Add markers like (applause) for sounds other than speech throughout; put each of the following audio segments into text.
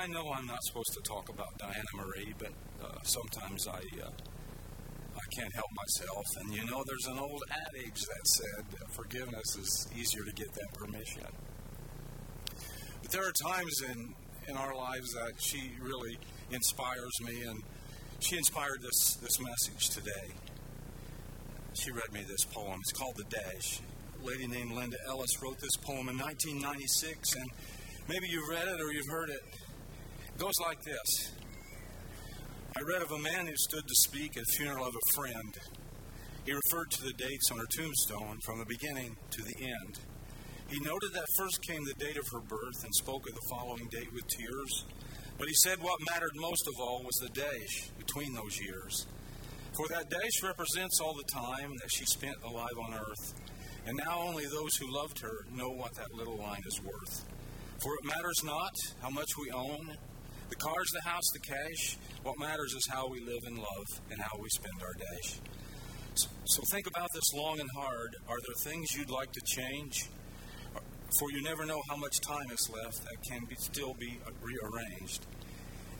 I know I'm not supposed to talk about Diana Marie, but uh, sometimes I uh, I can't help myself. And you know, there's an old adage that said forgiveness is easier to get than permission. But there are times in in our lives that she really inspires me, and she inspired this this message today. She read me this poem. It's called The Dash. A lady named Linda Ellis wrote this poem in 1996, and maybe you've read it or you've heard it. Goes like this I read of a man who stood to speak at the funeral of a friend. He referred to the dates on her tombstone from the beginning to the end. He noted that first came the date of her birth and spoke of the following date with tears. But he said what mattered most of all was the dash between those years. For that dash represents all the time that she spent alive on earth. And now only those who loved her know what that little line is worth. For it matters not how much we own, the cars, the house, the cash. What matters is how we live and love and how we spend our days. So, so think about this long and hard. Are there things you'd like to change? For you never know how much time is left that can be, still be rearranged.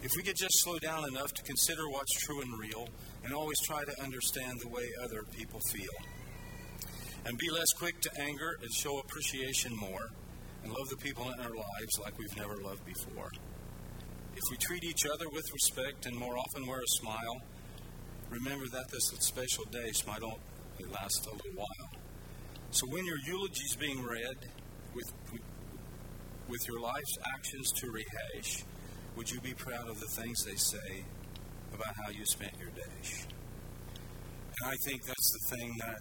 If we could just slow down enough to consider what's true and real and always try to understand the way other people feel. And be less quick to anger and show appreciation more and love the people in our lives like we've never loved before. If we treat each other with respect and more often wear a smile, remember that this special day might only last a little while. So when your eulogy is being read with, with your life's actions to rehash, would you be proud of the things they say about how you spent your days? And I think that's the thing that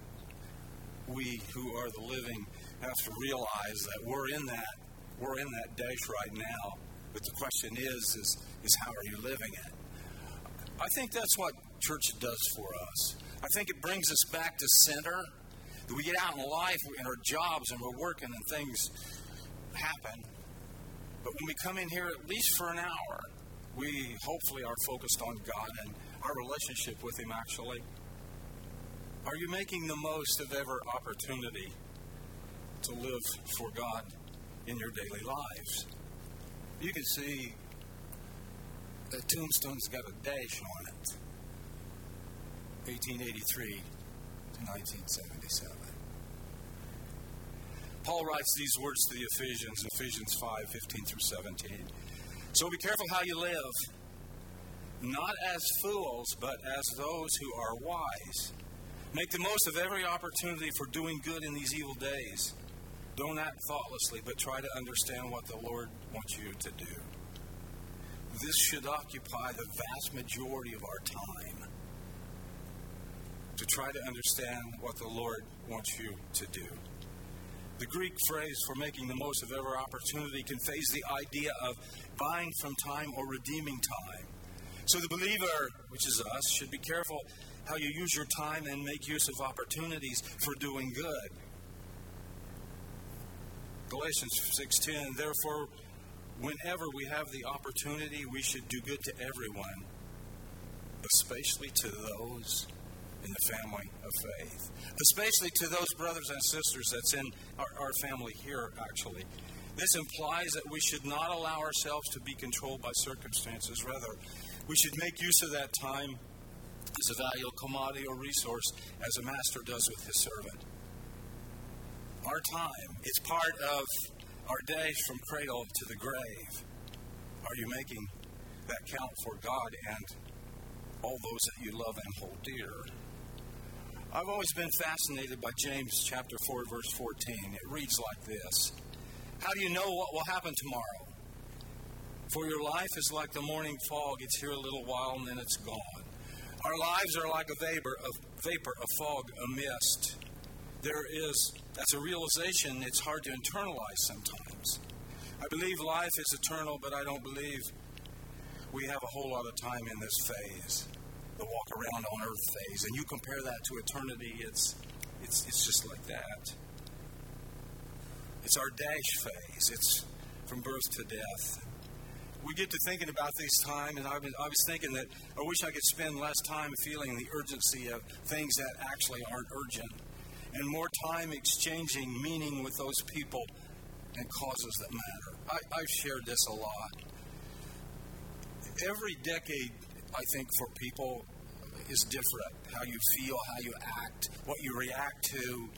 we who are the living have to realize that we're in that we're in that dash right now. But the question is, is, is how are you living it? I think that's what church does for us. I think it brings us back to center. That we get out in life, in our jobs, and we're working, and things happen. But when we come in here, at least for an hour, we hopefully are focused on God and our relationship with Him actually. Are you making the most of every opportunity to live for God in your daily lives? You can see the tombstone's got a dash on it 1883 to 1977. Paul writes these words to the Ephesians, Ephesians 5 15 through 17. So be careful how you live, not as fools, but as those who are wise. Make the most of every opportunity for doing good in these evil days. Don't act thoughtlessly, but try to understand what the Lord wants you to do. This should occupy the vast majority of our time to try to understand what the Lord wants you to do. The Greek phrase for making the most of every opportunity conveys the idea of buying from time or redeeming time. So the believer, which is us, should be careful how you use your time and make use of opportunities for doing good. Galatians 6:10 Therefore whenever we have the opportunity we should do good to everyone especially to those in the family of faith, especially to those brothers and sisters that's in our, our family here, actually. This implies that we should not allow ourselves to be controlled by circumstances. Rather, we should make use of that time as a valuable commodity or resource as a master does with his servant. Our time, it's part of our days from cradle to the grave. Are you making that count for God and all those that you love and hold dear? I've always been fascinated by James chapter 4 verse 14. It reads like this. How do you know what will happen tomorrow? For your life is like the morning fog. It's here a little while and then it's gone. Our lives are like a vapor, a vapor, a fog, a mist. There is that's a realization it's hard to internalize sometimes. I believe life is eternal, but I don't believe we have a whole lot of time in this phase the walk around on earth phase, and you compare that to eternity, it's, it's, it's just like that. It's our dash phase, it's from birth to death. We get to thinking about these times, and I—I was thinking that I wish I could spend less time feeling the urgency of things that actually aren't urgent, and more time exchanging meaning with those people and causes that matter. I, I've shared this a lot every decade, I think, for people is different. How you feel, how you act, what you react to.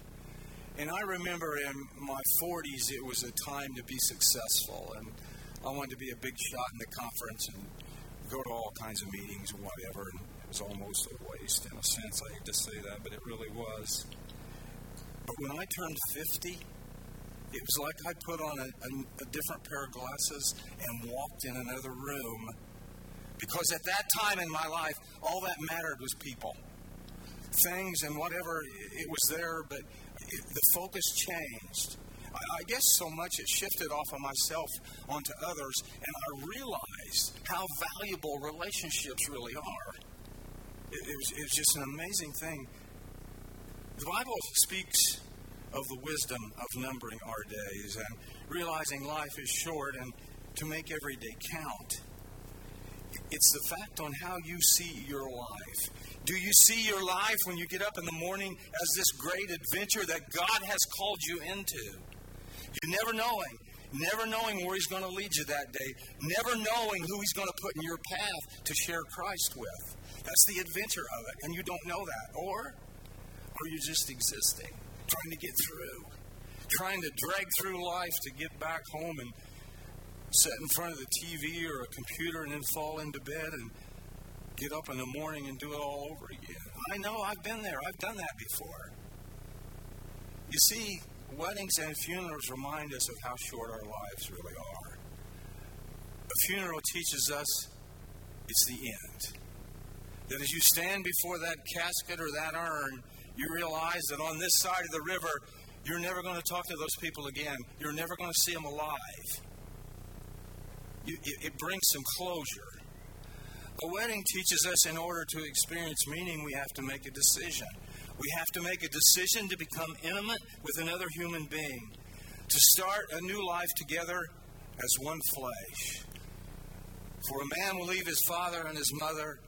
And I remember in my 40s, it was a time to be successful. And I wanted to be a big shot in the conference and go to all kinds of meetings and whatever. And it was almost a waste in a sense. I hate to say that, but it really was. But when I turned 50, it was like I put on a, a, a different pair of glasses and walked in another room. Because at that time in my life, all that mattered was people. Things and whatever, it was there, but it, the focus changed. I, I guess so much it shifted off of myself onto others, and I realized how valuable relationships really are. It, it, was, it was just an amazing thing. The Bible speaks of the wisdom of numbering our days and realizing life is short and to make every day count. It's the fact on how you see your life. Do you see your life when you get up in the morning as this great adventure that God has called you into? You never knowing, never knowing where He's going to lead you that day, never knowing who He's going to put in your path to share Christ with. That's the adventure of it, and you don't know that. Or are you're just existing? trying to get through, trying to drag through life to get back home and sit in front of the TV or a computer and then fall into bed and get up in the morning and do it all over again. I know, I've been there, I've done that before. You see, weddings and funerals remind us of how short our lives really are. A funeral teaches us it's the end. That as you stand before that casket or that urn, you realize that on this side of the river, you're never going to talk to those people again. You're never going to see them alive. You, it, it brings some closure. A wedding teaches us in order to experience meaning, we have to make a decision. We have to make a decision to become intimate with another human being, to start a new life together as one flesh. For a man will leave his father and his mother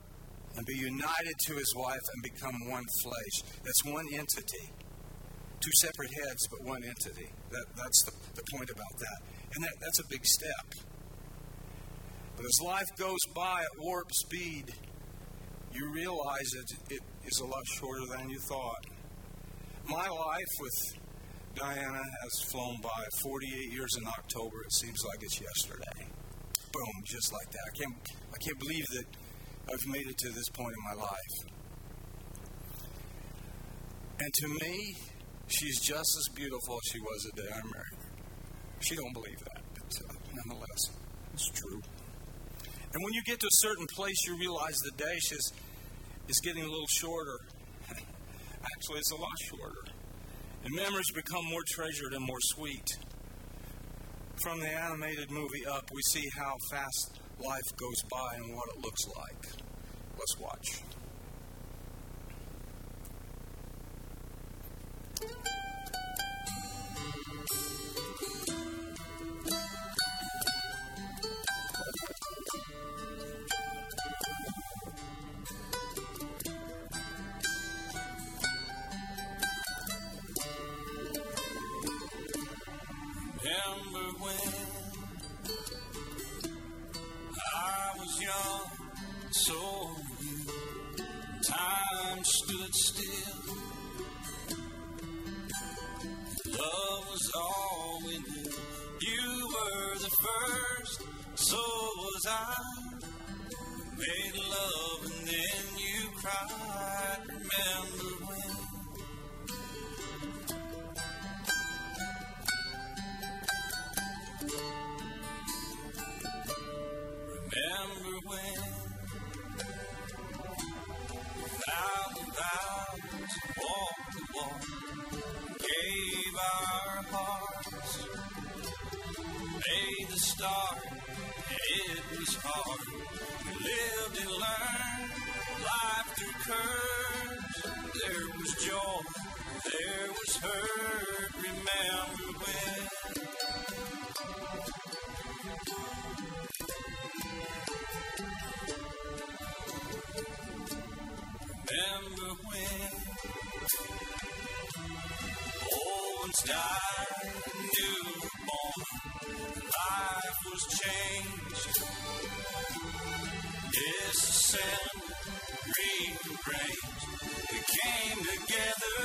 and be united to his wife and become one flesh. That's one entity. Two separate heads, but one entity. That, that's the, the point about that. And that, that's a big step. But as life goes by at warp speed, you realize that it is a lot shorter than you thought. My life with Diana has flown by 48 years in October. It seems like it's yesterday. Boom, just like that. I can't, I can't believe that I've made it to this point in my life. And to me, she's just as beautiful as she was the day I married her. She don't believe that, but uh, nonetheless, it's true. And when you get to a certain place, you realize the dash is, is getting a little shorter. (laughs) Actually, it's a lot shorter. And memories become more treasured and more sweet. From the animated movie Up, we see how fast life goes by and what it looks like. Let's watch. Start, it was hard. We lived and learned life through curves. There was joy, there was hurt. Remember when? Remember when? Ones died, was changed. December rains. We came together,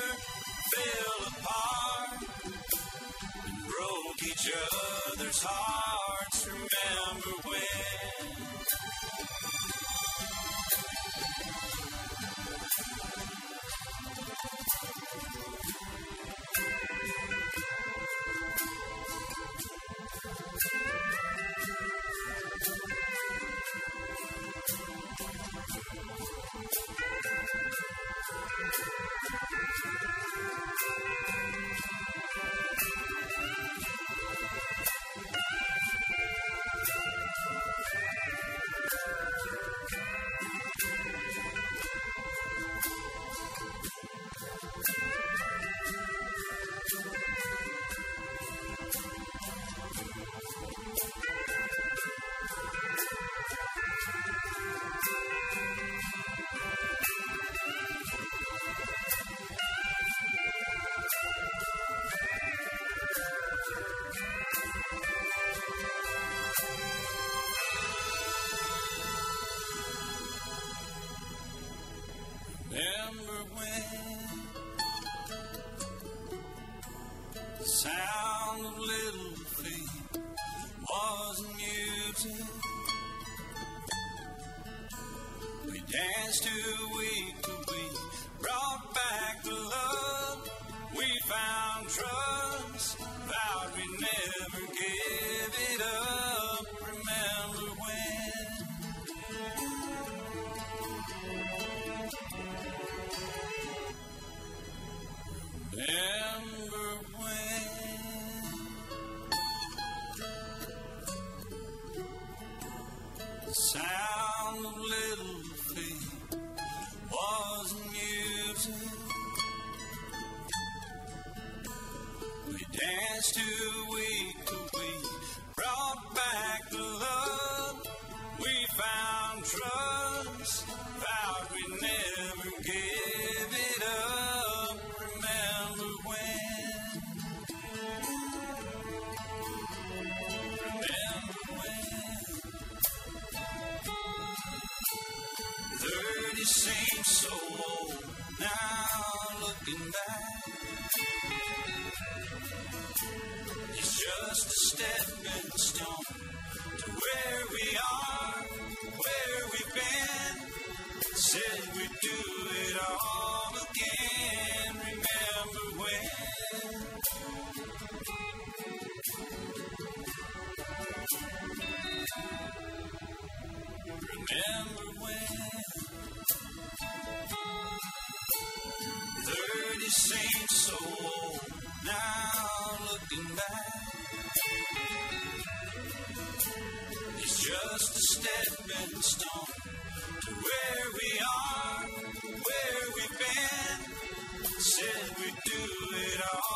fell apart, and broke each other's hearts. Remember when? Sound of little feet was music? We danced to Remember when? Thirty seems so old now, looking back. It's just a stepping stone to where we are, where we've been. Said we'd do it all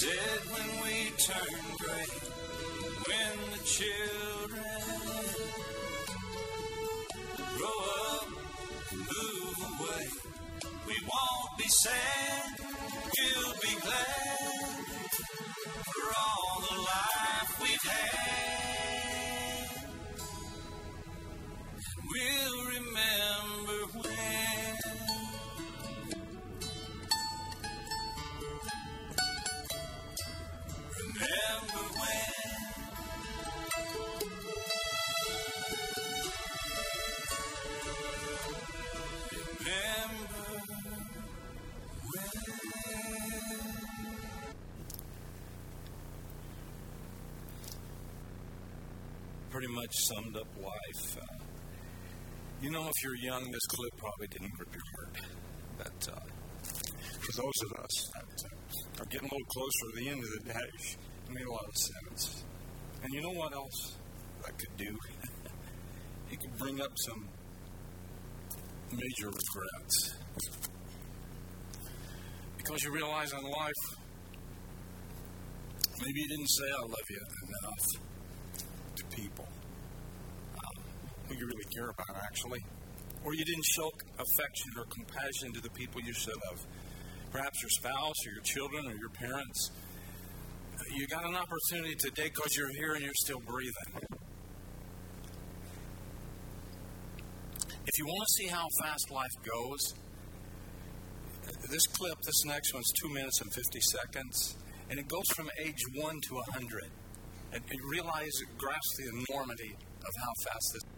said when we turn gray, when the children grow up and move away, we won't be sad, we'll be glad for all the life much summed up life. Uh, you know, if you're young, this clip probably didn't heart. But uh, for those of us that uh, are getting a little closer to the end of the day, it made a lot of sense. And you know what else that could do? (laughs) it could bring up some major regrets. Because you realize in life, maybe you didn't say I love you enough to people. Who you really care about, actually. Or you didn't show affection or compassion to the people you should have. Perhaps your spouse or your children or your parents. You got an opportunity today because you're here and you're still breathing. If you want to see how fast life goes, this clip, this next one's two minutes and 50 seconds, and it goes from age one to 100. And you realize, grasp the enormity of how fast this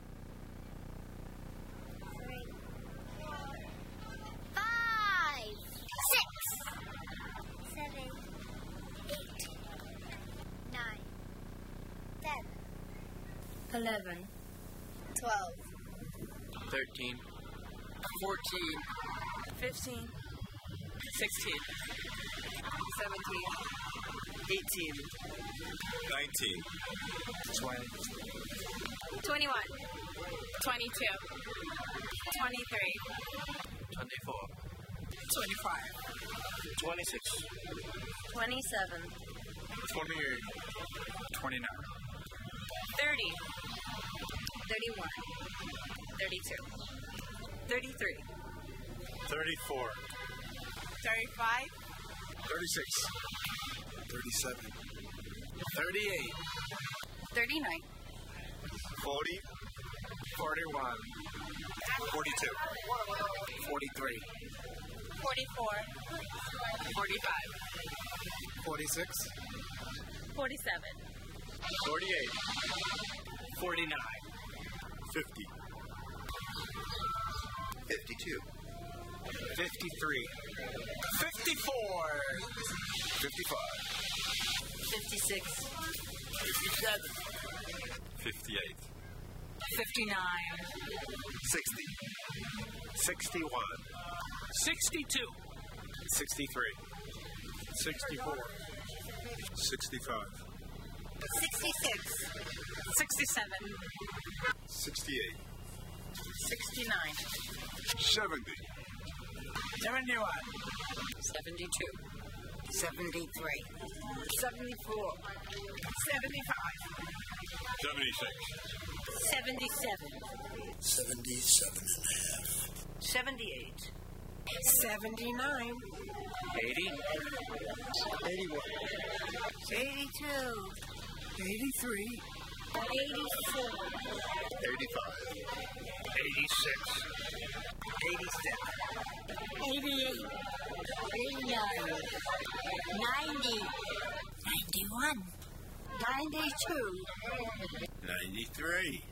28, 29, 30. 31. 32. 33. 34, 35. 36, 37. 38, 39. 40, 41, 42, 43, 44. 45. 46, 47. 48, 49, 50, 52, 53, 54, 55, 56. 57, 58, 59. 60, 61, 62, 63, 64, 65, 66. 67. 68, 69. 70, 71, 72. 73, 74. 75. 76, 77. 77 and a half. 78. 79. 80, 81, 82. 83, 84. 85, 86, 87, 88. 89. 90. 91. 92. 93,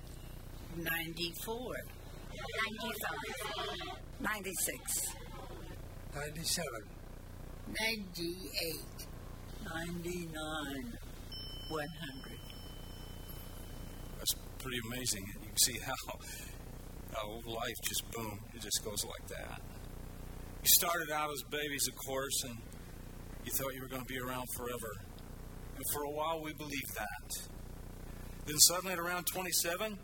94. 95. 96. 97, 98. 99. 100. That's pretty amazing. You can see how, (laughs) how life just boom, it just goes like that. You started out as babies, of course, and you thought you were going to be around forever. And for a while, we believed that. Then suddenly, at around 27,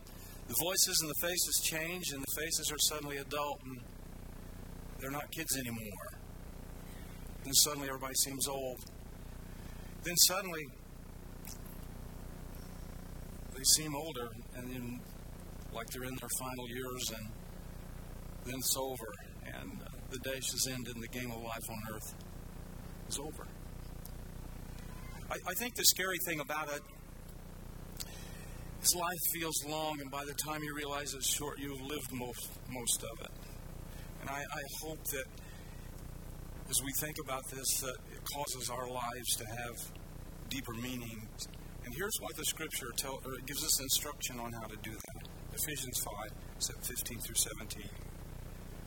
the voices and the faces change, and the faces are suddenly adult, and they're not kids anymore. Then suddenly, everybody seems old. Then suddenly, they seem older, and then like they're in their final years, and then it's over, and uh, the dash is ended, and the game of life on earth is over. I, I think the scary thing about it is life feels long, and by the time you realize it's short, you've lived most most of it. And I, I hope that as we think about this, that it causes our lives to have deeper meaning. And here's what the scripture tell, or it gives us instruction on how to do that. Ephesians 5, 15 through 17.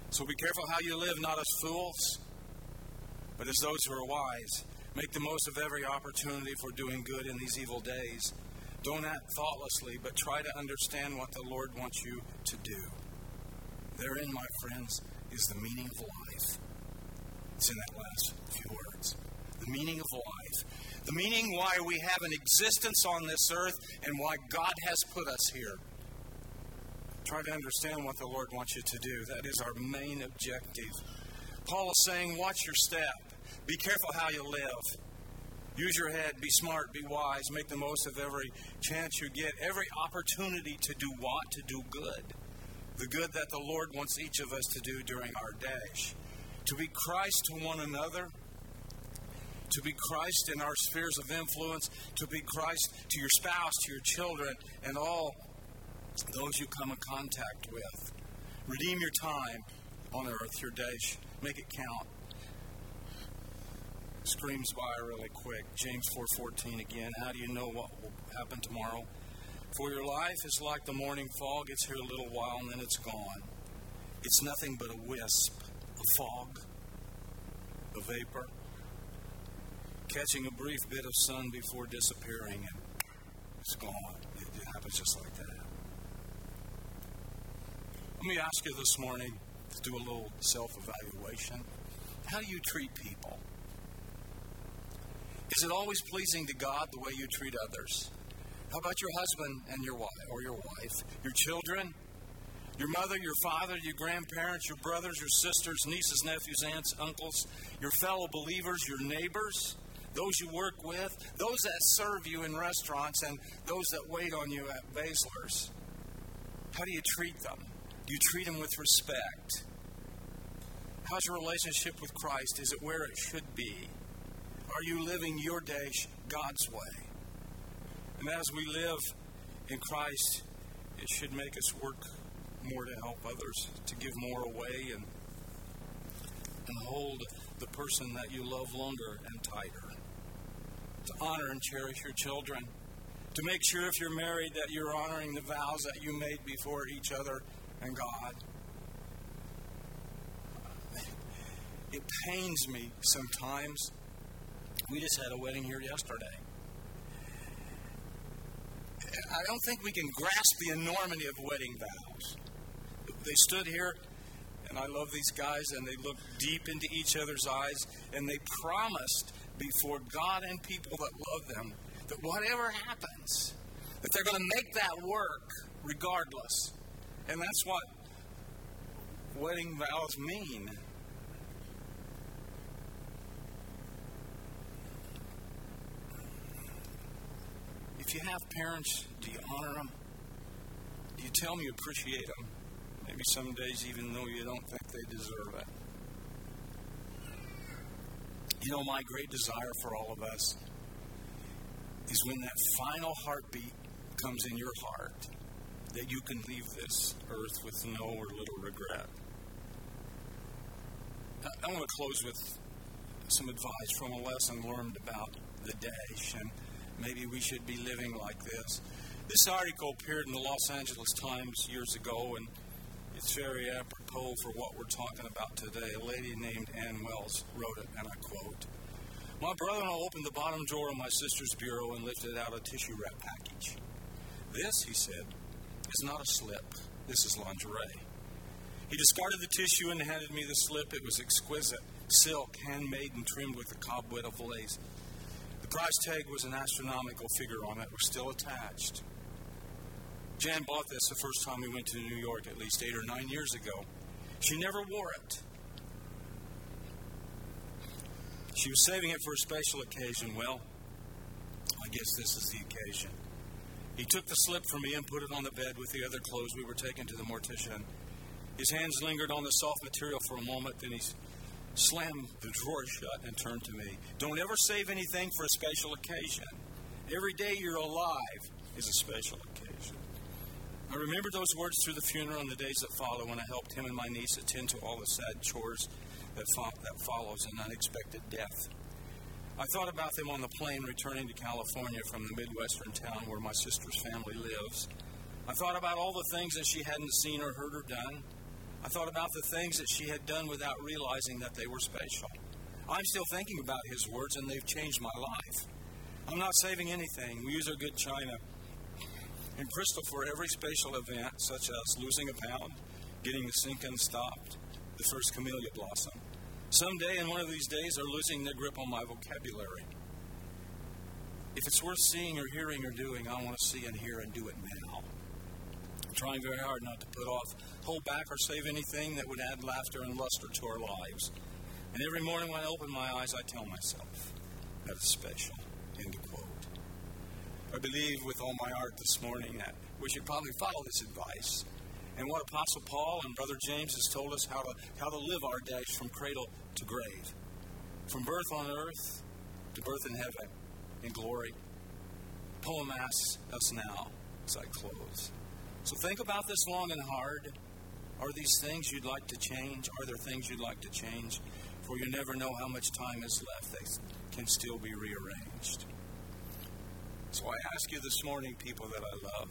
So be careful how you live, not as fools, but as those who are wise. Make the most of every opportunity for doing good in these evil days. Don't act thoughtlessly, but try to understand what the Lord wants you to do. Therein, my friends, is the meaning of life. It's in that last few words. The meaning of life. The meaning why we have an existence on this earth and why God has put us here. Try to understand what the Lord wants you to do. That is our main objective. Paul is saying, watch your step. Be careful how you live. Use your head, be smart, be wise, make the most of every chance you get, every opportunity to do what? To do good. The good that the Lord wants each of us to do during our dash. To be Christ to one another, to be Christ in our spheres of influence, to be Christ to your spouse, to your children, and all those you come in contact with. Redeem your time on earth, your days. Make it count. Screams by really quick. James 4:14 again. How do you know what will happen tomorrow? For your life is like the morning fog. It's here a little while and then it's gone. It's nothing but a wisp, a fog, a vapor, catching a brief bit of sun before disappearing and it's gone. It, happens just like that. Let me ask you this morning to do a little self evaluation. How do you treat people? Is it always pleasing to God the way you treat others? How about your husband and your wife, or your wife, your children, your mother, your father, your grandparents, your brothers, your sisters, nieces, nephews, aunts, uncles, your fellow believers, your neighbors, those you work with, those that serve you in restaurants, and those that wait on you at Basler's? How do you treat them? Do you treat them with respect? How's your relationship with Christ? Is it where it should be? Are you living your day God's way? And as we live in Christ, it should make us work more to help others, to give more away, and, and hold the person that you love longer and tighter. To honor and cherish your children. To make sure if you're married that you're honoring the vows that you made before each other and God. It pains me sometimes. We just had a wedding here yesterday. I don't think we can grasp the enormity of wedding vows. They stood here, and I love these guys, and they looked deep into each other's eyes, and they promised before God and people that love them that whatever happens, that they're going to make that work regardless. And that's what wedding vows mean. If you have parents, do you honor them? Do you tell them you appreciate them? Maybe some days, even though you don't think they deserve it. You know, my great desire for all of us is when that final heartbeat comes in your heart, that you can leave this earth with no or little regret. I, want to close with some advice from a lesson learned about the dash, and maybe we should be living like this. This article appeared in the Los Angeles Times years ago, and it's very apropos for what we're talking about today. A lady named Ann Wells wrote it, and I quote My brother in law opened the bottom drawer of my sister's bureau and lifted out a tissue wrap package. This, he said, is not a slip. This is lingerie. He discarded the tissue and handed me the slip. It was exquisite, silk, handmade, and trimmed with a cobweb of lace. Price tag was an astronomical figure on it, was still attached. Jan bought this the first time we went to New York, at least eight or nine years ago. She never wore it. She was saving it for a special occasion. Well, I guess this is the occasion. He took the slip from me and put it on the bed with the other clothes we were taking to the mortician. His hands lingered on the soft material for a moment, then he slammed the drawer shut and turned to me. Don't ever save anything for a special occasion. Every day you're alive is a special occasion. I remembered those words through the funeral and the days that followed when I helped him and my niece attend to all the sad chores that, fo- that follows an unexpected death. I thought about them on the plane returning to California from the Midwestern town where my sister's family lives. I thought about all the things that she hadn't seen or heard or done. I thought about the things that she had done without realizing that they were special. I'm still thinking about his words, and they've changed my life. I'm not saving anything. We use our good china and crystal for every special event, such as losing a pound, getting the sink unstopped, the first camellia blossom. Someday, in one of these days, are losing their grip on my vocabulary. If it's worth seeing or hearing or doing, I want to see and hear and do it now. Trying very hard not to put off, hold back, or save anything that would add laughter and luster to our lives. And every morning when I open my eyes, I tell myself that it's special. End quote. I believe with all my heart this morning that we should probably follow this advice. And what Apostle Paul and Brother James has told us how to, how to live our days from cradle to grave, from birth on earth to birth in heaven in glory. Poem asks us now as I close. So think about this long and hard. Are these things you'd like to change? Are there things you'd like to change? For you never know how much time is left. They can still be rearranged. So I ask you this morning, people that I love,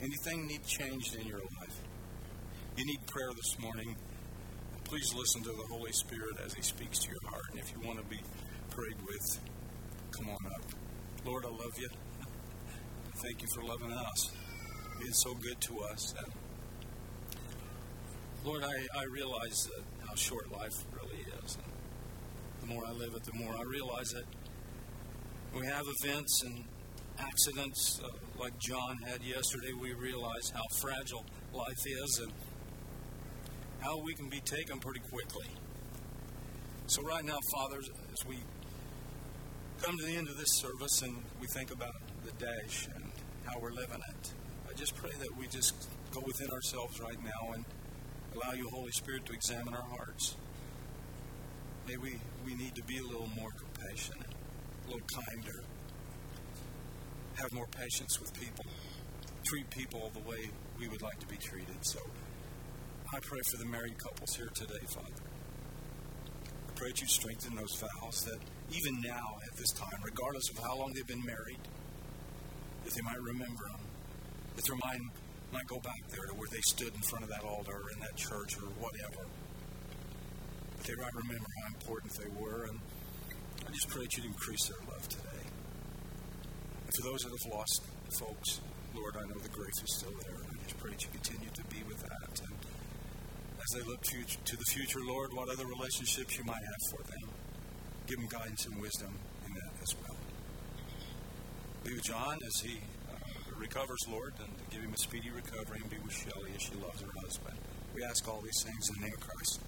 anything need changed in your life? You need prayer this morning. Please listen to the Holy Spirit as He speaks to your heart. And if you want to be prayed with, come on up. Lord, I love you. (laughs) Thank you for loving us, being so good to us. And Lord, I, I realize how short life really is. And the more I live it, the more I realize that we have events and accidents uh, like John had yesterday. We realize how fragile life is and how we can be taken pretty quickly. So, right now, fathers, as we come to the end of this service and we think about the dash and how we're living it, just pray that we just go within ourselves right now and allow you, Holy Spirit, to examine our hearts. Maybe we, we need to be a little more compassionate, a little kinder, have more patience with people, treat people the way we would like to be treated. So I pray for the married couples here today, Father. I pray that you strengthen those vows that even now at this time, regardless of how long they've been married, that they might remember that their mind might go back there to where they stood in front of that altar or in that church or whatever. But they might remember how important they were, and I just pray that you'd increase their love today. And for those that have lost folks, Lord, I know the grace is still there. And I just pray that you continue to be with that. And as they look to, to the future, Lord, what other relationships you might have for them, give them guidance and wisdom in that as well. Be with John as he recovers, Lord, and give him a speedy recovery and be with Shelley as she loves her husband. We ask all these things in the name of Christ.